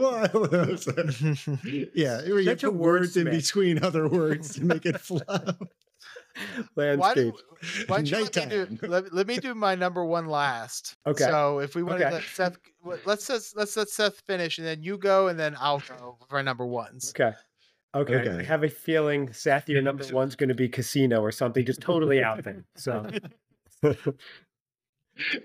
yeah, you Such a put words in between other words to make it flow. (laughs) why, do, why don't you let me, do, let, let me do my number one last? Okay. So if we want to let Seth, let's let's let's let Seth finish, and then you go, and then I'll go for number ones. Okay. Okay. I have a feeling Seth, your number one's going to be Casino or something, just totally out there. So. (laughs)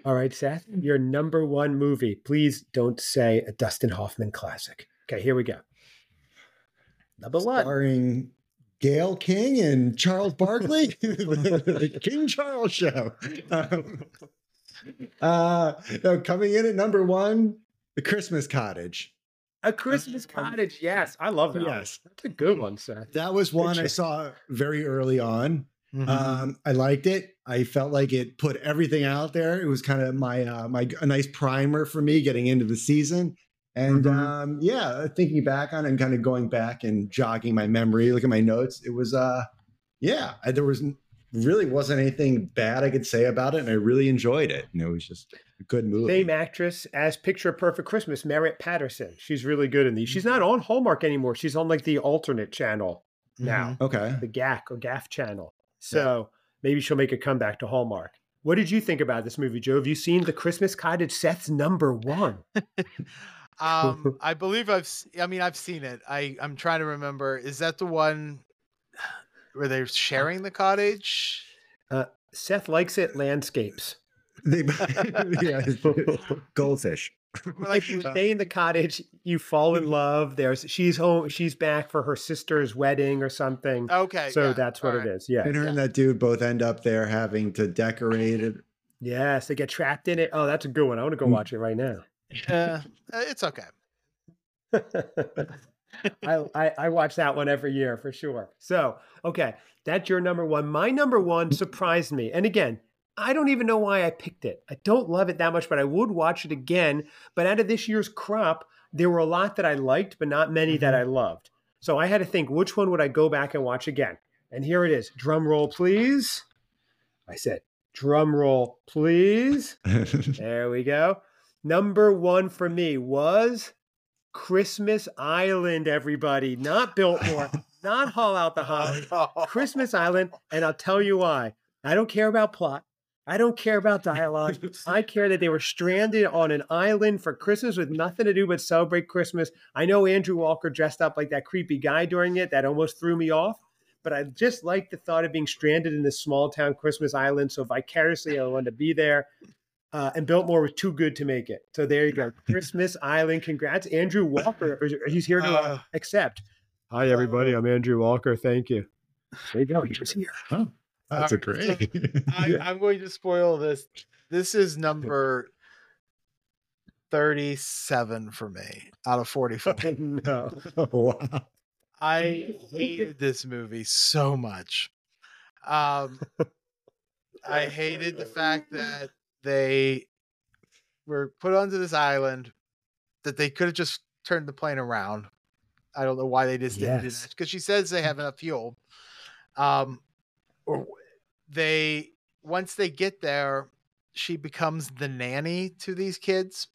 All right, Seth, your number one movie. Please don't say a Dustin Hoffman classic. Okay, here we go. Number one. Starring Gayle King and Charles Barkley, (laughs) the King Charles Show. Um, uh, no, coming in at number one, The Christmas Cottage. A Christmas Cottage. Yes, I love that. Yes. That's a good one, Seth. That was one I saw very early on. Mhm. Um, I liked it. I felt like it put everything out there. It was kind of my uh, my a nice primer for me getting into the season. And Mhm. um, yeah, thinking back on it and kind of going back and jogging my memory, look at my notes. It was, uh, yeah, I, there was really wasn't anything bad I could say about it, and I really enjoyed it. And it was just a good movie. Same actress as Picture Perfect Christmas, Merritt Patterson. She's really good in these. She's not on Hallmark anymore. She's on like the alternate channel now, Okay. the GAC or GAF channel. So maybe she'll make a comeback to Hallmark. What did you think about this movie, Joe? Have you seen The Christmas Cottage? Seth's number one. (laughs) Um, (laughs) I believe I've. s- I mean, I've seen it. I I'm trying to remember. Is that the one (sighs) where they're sharing the cottage? Seth likes it landscapes. (laughs) They, (laughs) yeah, goldfish. like you stay in the cottage, you fall in love. There's she's home, she's back for her sister's wedding or something. Okay. so yeah, that's what all it right. is. Yeah. And her and that dude both end up there having to decorate it. Yes, they get trapped in it. Oh, that's a good one. I want to go Mm. watch it right now. Uh, it's okay. (laughs) I, I I watch that one every year for sure. So okay, that's your number one. My number one surprised me, and again, I don't even know why I picked it. I don't love it that much, but I would watch it again. But out of this year's crop, there were a lot that I liked, but not many that I loved. So I had to think which one would I go back and watch again. And here it is. Drum roll, please. I said, drum roll, please. (laughs) There we go. Number one for me was Christmas Island, everybody. Not Biltmore, (laughs) not Haul Out the Holly. Christmas Island. And I'll tell you why. I don't care about plot. I don't care about dialogue. (laughs) I care that they were stranded on an island for Christmas with nothing to do but celebrate Christmas. I know Andrew Walker dressed up like that creepy guy during it. That almost threw me off. But I just like the thought of being stranded in this small town Christmas island. So vicariously, I wanted to be there. Uh, and Biltmore was too good to make it. So there you go. (laughs) Christmas Island. Congrats, Andrew Walker. He's here to uh, Uh, accept. Hi, everybody. I'm Andrew Walker. Thank you. There you go. He was here. oh, that's a All right, so- great. I, I'm going to spoil this. This is number 37 for me out of 45. (laughs) no. (laughs) wow. I hated this movie so much. Um, I hated the fact that they were put onto this island that they could have just turned the plane around. I don't know why they just didn't Yes. that because she says they have enough fuel. Um, or they once they get there, she becomes the nanny to these kids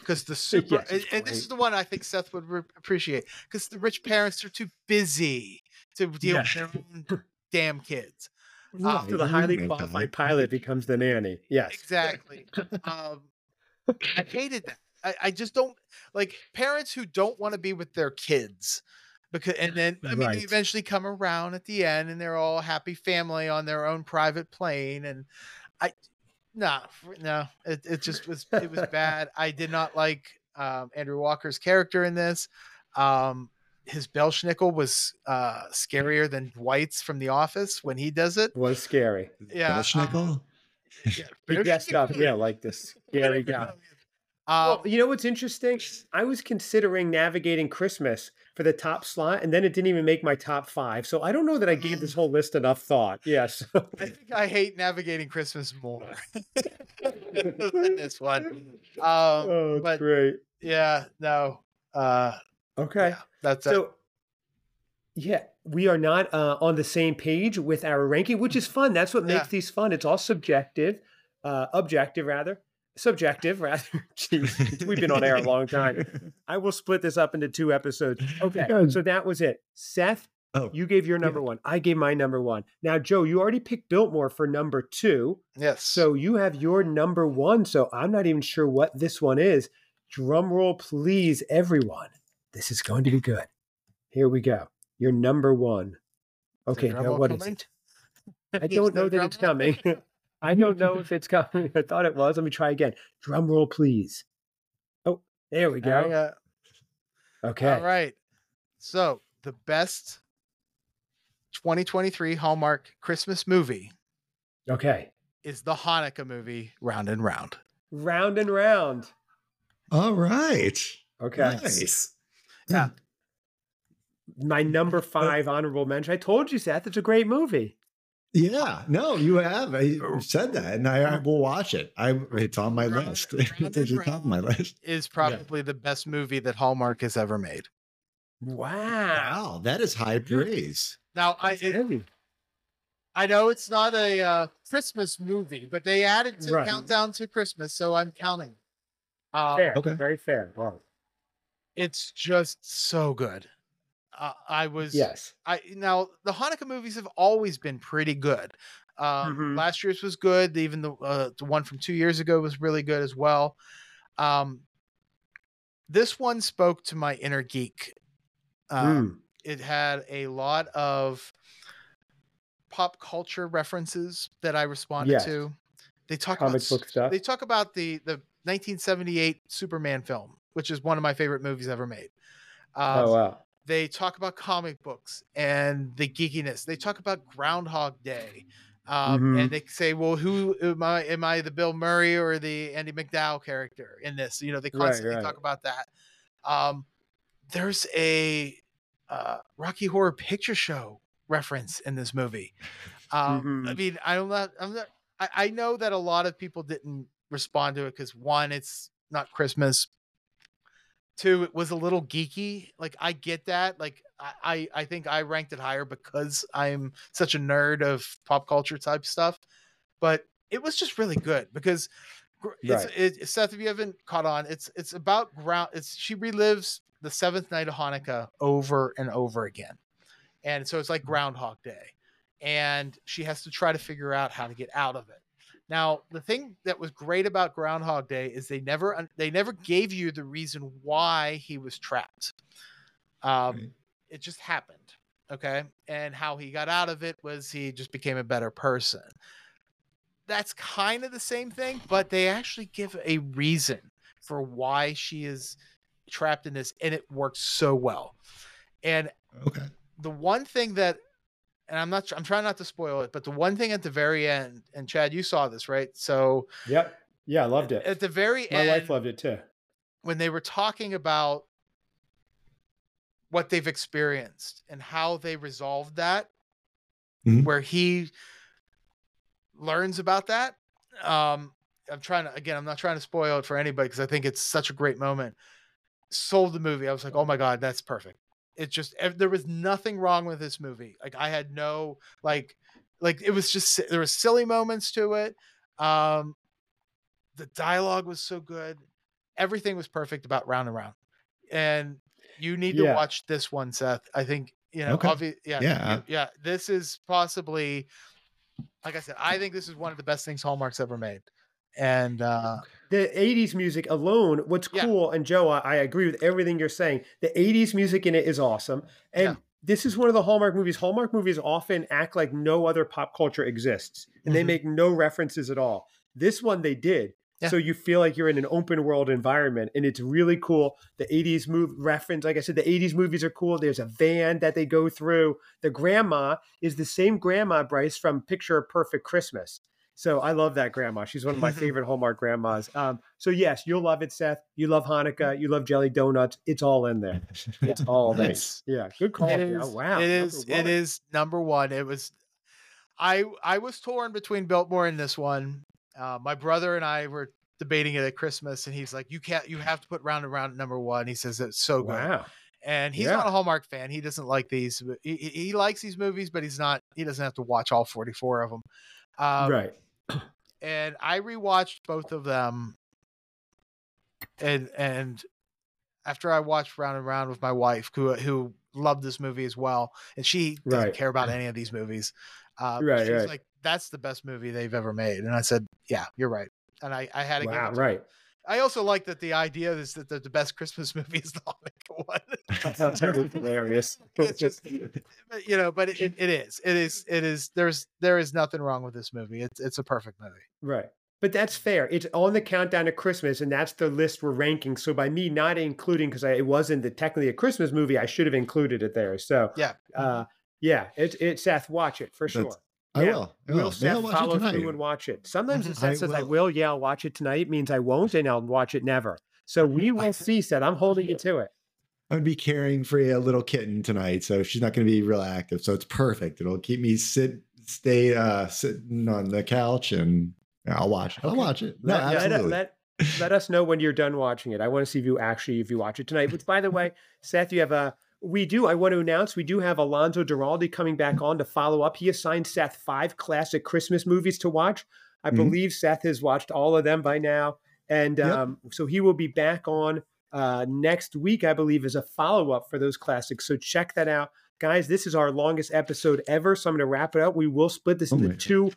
because the super Yes, and, and this is the one I think Seth would re- appreciate because the rich parents are too busy to deal with their own damn kids. So the highly qualified pilot becomes the nanny. Yes. Exactly. um, I hated that. I, I just don't like parents who don't want to be with their kids because and then I mean Right. they eventually come around at the end and they're all a happy family on their own private plane and I no no it, it just was it was (laughs) bad. I did not like um, Andrew Walker's character in this. Um, his Belsnickel was uh, scarier than Dwight's from The Office when he does it. Was scary. Yeah, Belsnickel? Yeah, (laughs) He dressed up, yeah, like this scary (laughs) guy. Um, Well, you know what's interesting? I was considering navigating Christmas for the top slot, and then it didn't even make my top five. So I don't know that I gave this whole list enough thought. Yes. I think I hate navigating Christmas more (laughs) than this one. Um, oh, but- great. yeah, no, uh, Okay. yeah, that's it. So, yeah, we are not uh, on the same page with our ranking, which is fun. That's what makes Yeah. these fun. It's all subjective, uh, objective rather, subjective rather. (laughs) Jeez, we've been on air a (laughs) long time. I will split this up into two episodes. Okay, Good. so that was it. Seth, Oh, you gave your number one. I gave my number one. Now, Joe, you already picked Biltmore for number two. yes. So you have your number one. So I'm not even sure what this one is. Drum roll, please, everyone. This is going to be good. Here we go. Your number one. Okay, now roll what is coming? it? (laughs) I don't know that it's coming. (laughs) I don't know if it's coming. I thought it was. Let me try again. Drum roll, please. Oh, there we go. go. Okay. All right. So the best 2023 Hallmark Christmas movie Okay. is the Hanukkah movie Round and Round. Round and round. all right. Okay. Nice. Yeah. My number five honorable mention. I told you, Seth, it's a great movie. Yeah, no, you have. I said that, and I, I will watch it. I it's on my Round- list. (laughs) It's and at the top of my list. Is probably the best movie that Hallmark has ever made. Wow. Wow, that is high praise. Now I it, I know it's not a uh, Christmas movie, but they added to Right. countdown to Christmas, so I'm counting. Uh, Fair. Okay. Very fair. Wow. It's just so good. Uh, I was Yes. I now the Hanukkah movies have always been pretty good. Um, Mhm. Last year's was good. Even the uh, the one from two years ago was really good as well. Um, this one spoke to my inner geek. Um, Mm. It had a lot of pop culture references that I responded Yes. to. They talk Comic about book stuff. they talk about the the 1978 Superman film, which is one of my favorite movies ever made. Um, oh wow. they talk about comic books and the geekiness. They talk about Groundhog Day. Um, Mhm. And they say, well, who am I? Am I the Bill Murray or the Andie MacDowell character in this? You know, they constantly right. talk about that. Um, there's a uh, Rocky Horror Picture Show reference in this movie. Um, I Mhm. mean, I'm not, I'm not, I, I know that a lot of people didn't respond to it because one, it's not Christmas. Two, it was a little geeky. Like I get that. Like I, I, I think I ranked it higher because I'm such a nerd of pop culture type stuff. But it was just really good because it's Right. it, Seth. If you haven't caught on, it's it's about ground. It's she relives the seventh night of Hanukkah over and over again, and so it's like mm-hmm. Groundhog Day, and she has to try to figure out how to get out of it. Now, the thing that was great about Groundhog Day is they never they never gave you the reason why he was trapped. Um, Right. It just happened, okay. And how he got out of it was he just became a better person. That's kind of the same thing, but they actually give a reason for why she is trapped in this, and it works so well. And Okay. the one thing that and I'm not I'm trying not to spoil it, but the one thing at the very end, and Chad, you saw this, right? So Yep. Yeah, I loved it. at the very My end, wife loved it too. when they were talking about what they've experienced and how they resolved that, Mhm. where he learns about that. Um, I'm trying to again, I'm not trying to spoil it for anybody because I think it's such a great moment. Sold the movie. I was like, oh my god, that's perfect. It just there was nothing wrong with this movie. Like I had no like like it was just there were silly moments to it. Um, the dialogue was so good. Everything was perfect about Round and Round. And you need to watch this one, Seth. I think you know. Okay. obvi- yeah, Yeah. yeah. This is possibly, like I said, I think this is one of the best things Hallmark's ever made. And uh, The 80s music alone, what's Yeah. cool, and Joe, I, I agree with everything you're saying. The 80s music in it is awesome. And Yeah. this is one of the Hallmark movies. Hallmark movies often act like no other pop culture exists, and they Mhm. make no references at all. This one they did. Yeah. So you feel like you're in an open world environment, and it's really cool. The 80s move reference, like I said, the 80s movies are cool. There's a van that they go through. The grandma is the same grandma, Bryce, from Picture Perfect Christmas. So I love that grandma. She's one of my (laughs) favorite Hallmark grandmas. Um, so yes, you'll love it, Seth. You love Hanukkah. You love jelly donuts. It's all in there. (laughs) It's all there. Nice. Yeah, good call. it Yeah, is, wow, it is, it one. number one. It was, I, I was torn between Biltmore and this one. Uh, my brother and I were debating it at Christmas, and he's like, "You can't, you have to put Round and Round at number one." He says it's so good. Wow. and he's Yeah. not a Hallmark fan. He doesn't like these. He, he likes these movies, but he's not. He doesn't have to watch all forty four of them. Um, right. And I rewatched both of them, and and after I watched Round and Round with my wife, who who loved this movie as well, and she doesn't Right. care about any of these movies. Uh, Right, she's right. like, "That's the best movie they've ever made," and I said, "Yeah, you're right." And I I had to Wow. it. Right. I also like that the idea is that the, the best Christmas (laughs) movie is the Hanukkah one. (laughs) That's (laughs) hilarious. it's just but, you know but it, it is it is it is there's there is nothing wrong with this movie it's it's a perfect movie Right. But that's fair. It's on the countdown to Christmas, and that's the list we're ranking. So by me not including, because it wasn't the, technically a Christmas movie, I should have included it there. So yeah uh, yeah, it's it. Seth, watch it for sure. I Yeah. will. I Will will. Seth it follow through and watch it? Sometimes Mhm. Seth I says I will. Yeah, I'll watch it tonight. Means I won't, and I'll watch it never. So we will see. Seth, I'm holding you to it. I'm gonna be caring for a little kitten tonight, so she's not gonna be real active. So it's perfect. It'll keep me sit stay uh, sitting on the couch and I'll watch. I'll Okay. watch it. No, let, let- absolutely. let, let us know when you're done watching it. I want to see if you actually if you watch it tonight. Which, by the way, Seth, you have a. We do. I want to announce we do have Alonso Duralde coming back on to follow up. He assigned Seth five classic Christmas movies to watch. I Mhm. believe Seth has watched all of them by now, and Yep. um, so he will be back on uh, next week. I believe as a follow up for those classics. So check that out, guys. This is our longest episode ever. So I'm going to wrap it up. We will split this Oh into my God. two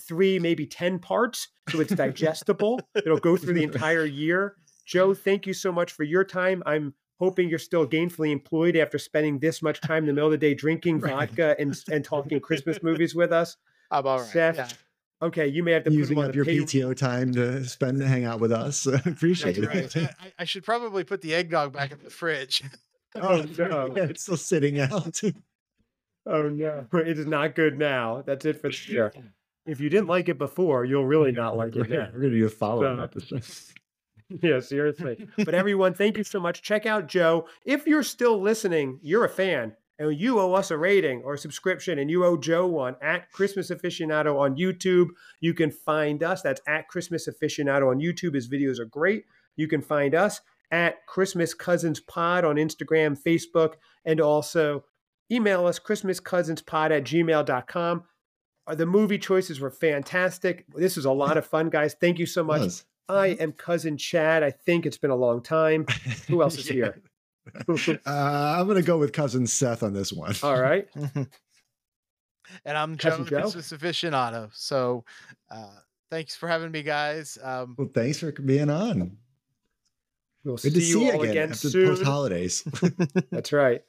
three, maybe 10 parts. So it's digestible. It'll go through the (laughs) entire year. Joe, thank you so much for your time. I'm hoping you're still gainfully employed after spending this much (laughs) time in the middle of the day drinking Right. vodka and, and talking Christmas movies with us. I'm all right. Seth, yeah. Okay, you may have to Using put up your pay- PTO time to spend to hang out with us. (laughs) Appreciate That's it. right. I, I should probably put the eggnog back in the fridge. (laughs) Oh no! it's still sitting out. Oh no! It is not good now. That's it for the year. If you didn't like it before, you'll really not like it here. We're gonna do a follow So- up episode. (laughs) Yeah, seriously. (laughs) But everyone, thank you so much. Check out Joe. If you're still listening, you're a fan, and you owe us a rating or a subscription, and you owe Joe one at Christmas Aficionado on YouTube. You can find us. That's at Christmas Aficionado on YouTube. His videos are great. You can find us at Christmas Cousins Pod on Instagram, Facebook, and also email us christmascousinspod at gmail.com. Uh, The movie choices were fantastic. This was a lot of fun, guys. Thank you so much. Was. I am cousin Chad. I think it's been a long time. Who else is (laughs) Yeah. here? (laughs) (laughs) Uh, I'm gonna go with cousin Seth on this one. All right. and I'm Joe, Cousin the Joe? Christmas aficionado. So, uh, thanks for having me, guys. Um, Well, thanks for being on. We'll Good to see see you you all again, again after soon. post holidays. That's right.